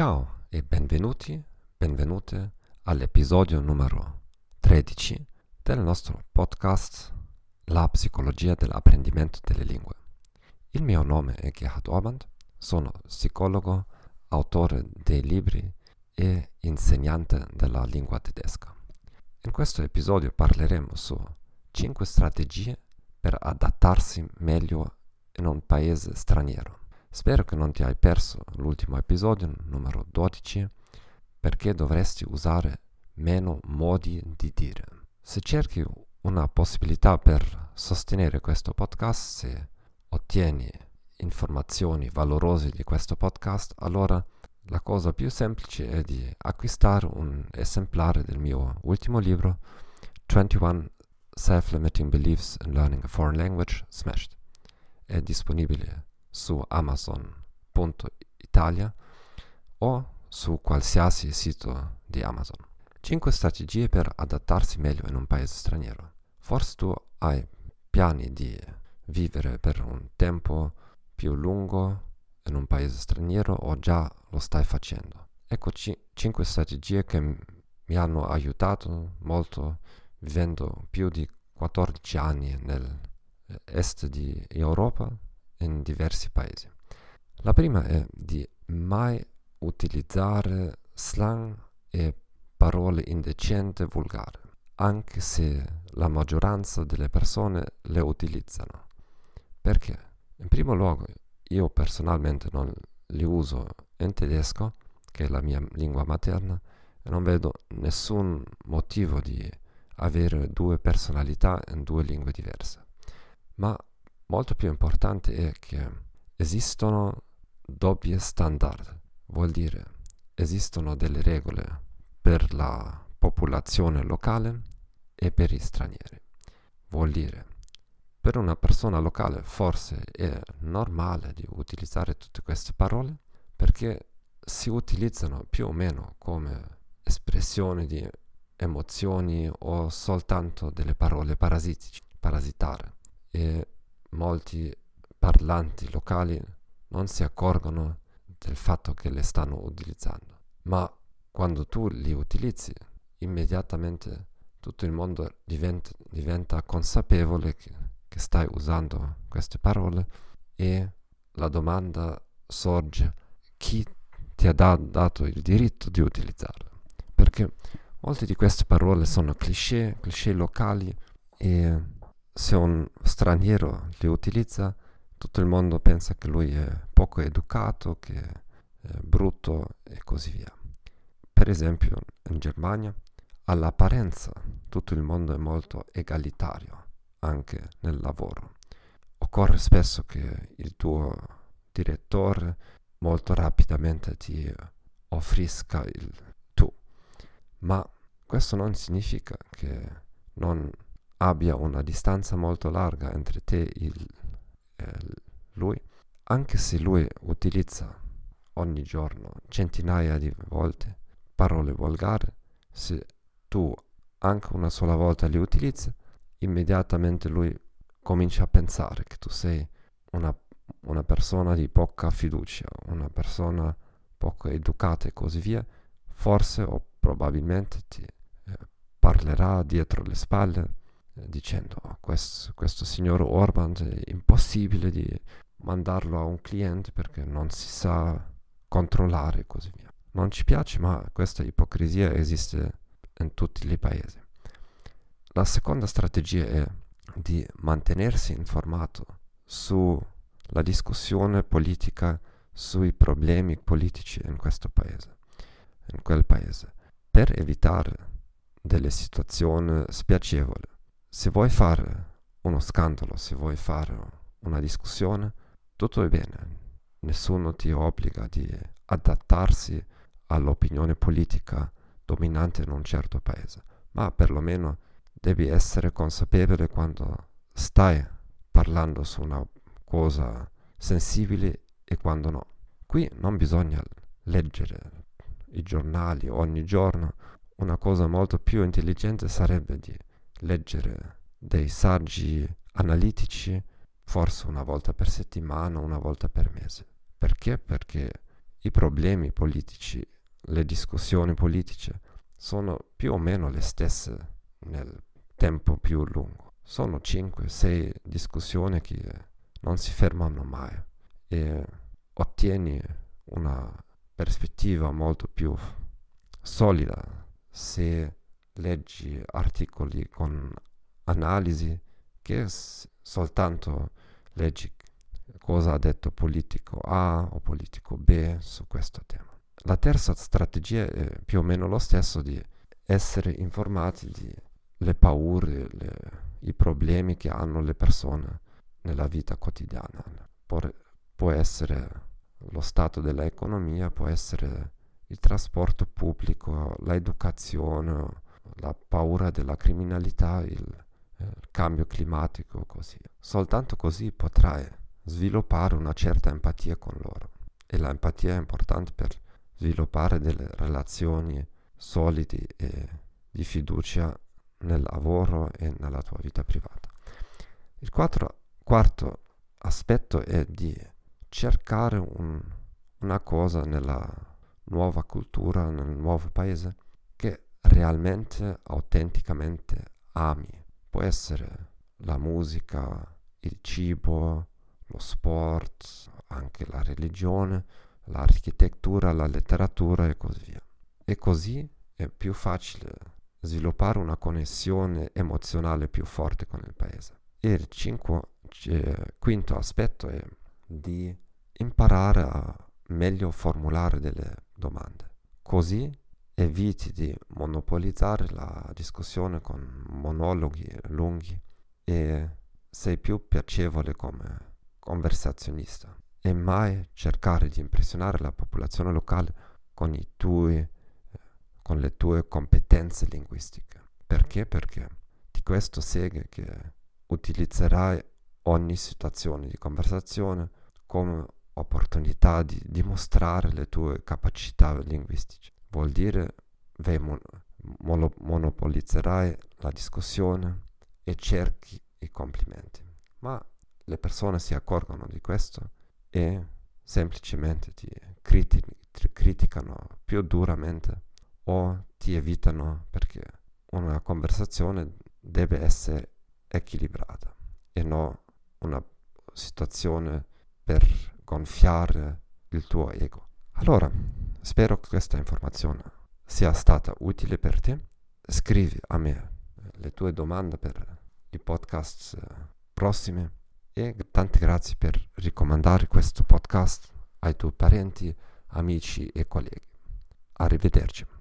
Ciao e benvenuti, benvenute all'episodio numero 13 del nostro podcast La psicologia dell'apprendimento delle lingue. Il mio nome è Gerhard Orband, sono psicologo, autore dei libri e insegnante della lingua tedesca. In questo episodio parleremo su 5 strategie per adattarsi meglio in un paese straniero. Spero che non ti hai perso l'ultimo episodio, numero 12, perché dovresti usare meno modi di dire. Se cerchi una possibilità per sostenere questo podcast, se ottieni informazioni valorose di questo podcast, allora la cosa più semplice è di acquistare un esemplare del mio ultimo libro, 21 Self-Limiting Beliefs in Learning a Foreign Language Smashed. È disponibile su amazon.italia o su qualsiasi sito di Amazon. 5 strategie per adattarsi meglio in un paese straniero. Forse tu hai piani di vivere per un tempo più lungo in un paese straniero o già lo stai facendo. Ecco 5 strategie che mi hanno aiutato molto vivendo più di 14 anni nell'est di Europa in diversi paesi. La prima è di mai utilizzare slang e parole indecenti e volgari, anche se la maggioranza delle persone le utilizzano. Perché? In primo luogo, io personalmente non li uso in tedesco, che è la mia lingua materna, e non vedo nessun motivo di avere due personalità in due lingue diverse. Ma molto più importante è che esistono doppie standard, vuol dire esistono delle regole per la popolazione locale e per gli stranieri. Vuol dire per una persona locale forse è normale di utilizzare tutte queste parole perché si utilizzano più o meno come espressioni di emozioni o soltanto delle parole parasitici, parasitare. E molti parlanti locali non si accorgono del fatto che le stanno utilizzando. Ma quando tu li utilizzi, immediatamente tutto il mondo diventa, diventa consapevole che, che stai usando queste parole e la domanda sorge chi ti ha da- dato il diritto di utilizzarle. Perché molte di queste parole sono cliché, cliché locali e se un straniero li utilizza, tutto il mondo pensa che lui è poco educato, che è brutto e così via. Per esempio, in Germania, all'apparenza, tutto il mondo è molto egalitario, anche nel lavoro. Occorre spesso che il tuo direttore molto rapidamente ti offrisca il tu, ma questo non significa che non abbia una distanza molto larga entre te e eh, lui, anche se lui utilizza ogni giorno centinaia di volte parole volgari, se tu anche una sola volta li utilizzi, immediatamente lui comincia a pensare che tu sei una, una persona di poca fiducia, una persona poco educata e così via, forse o probabilmente ti eh, parlerà dietro le spalle dicendo oh, questo, questo signor Orban è impossibile di mandarlo a un cliente perché non si sa controllare e così via. Non ci piace, ma questa ipocrisia esiste in tutti i paesi. La seconda strategia è di mantenersi informato sulla discussione politica, sui problemi politici in questo paese, in quel paese, per evitare delle situazioni spiacevoli se vuoi fare uno scandalo, se vuoi fare una discussione, tutto è bene. Nessuno ti obbliga di adattarsi all'opinione politica dominante in un certo paese, ma perlomeno devi essere consapevole quando stai parlando su una cosa sensibile e quando no. Qui non bisogna leggere i giornali ogni giorno, una cosa molto più intelligente sarebbe di leggere dei saggi analitici forse una volta per settimana, una volta per mese. Perché? Perché i problemi politici, le discussioni politiche sono più o meno le stesse nel tempo più lungo. Sono 5-6 discussioni che non si fermano mai e ottieni una prospettiva molto più solida se leggi articoli con analisi che s- soltanto leggi cosa ha detto politico A o politico B su questo tema. La terza strategia è più o meno lo stesso di essere informati delle paure, le, i problemi che hanno le persone nella vita quotidiana. Por, può essere lo stato dell'economia, può essere il trasporto pubblico, l'educazione, la paura della criminalità, il, il cambio climatico, così. Soltanto così potrai sviluppare una certa empatia con loro. E l'empatia è importante per sviluppare delle relazioni solidi e di fiducia nel lavoro e nella tua vita privata. Il quattro, quarto aspetto è di cercare un, una cosa nella nuova cultura, nel nuovo paese, realmente, autenticamente ami. Può essere la musica, il cibo, lo sport, anche la religione, l'architettura, la letteratura e così via. E così è più facile sviluppare una connessione emozionale più forte con il paese. E il cinque, eh, quinto aspetto è di imparare a meglio formulare delle domande. Così eviti di monopolizzare la discussione con monologhi lunghi e sei più piacevole come conversazionista e mai cercare di impressionare la popolazione locale con, tuoi, con le tue competenze linguistiche. Perché? Perché di questo segue che utilizzerai ogni situazione di conversazione come opportunità di dimostrare le tue capacità linguistiche. Vuol dire mon- monopolizzerai la discussione e cerchi i complimenti. Ma le persone si accorgono di questo e semplicemente ti, criti- ti criticano più duramente o ti evitano perché una conversazione deve essere equilibrata e non una situazione per gonfiare il tuo ego. Allora, spero che questa informazione sia stata utile per te. Scrivi a me le tue domande per i podcast eh, prossimi e tante grazie per ricomandare questo podcast ai tuoi parenti, amici e colleghi. Arrivederci.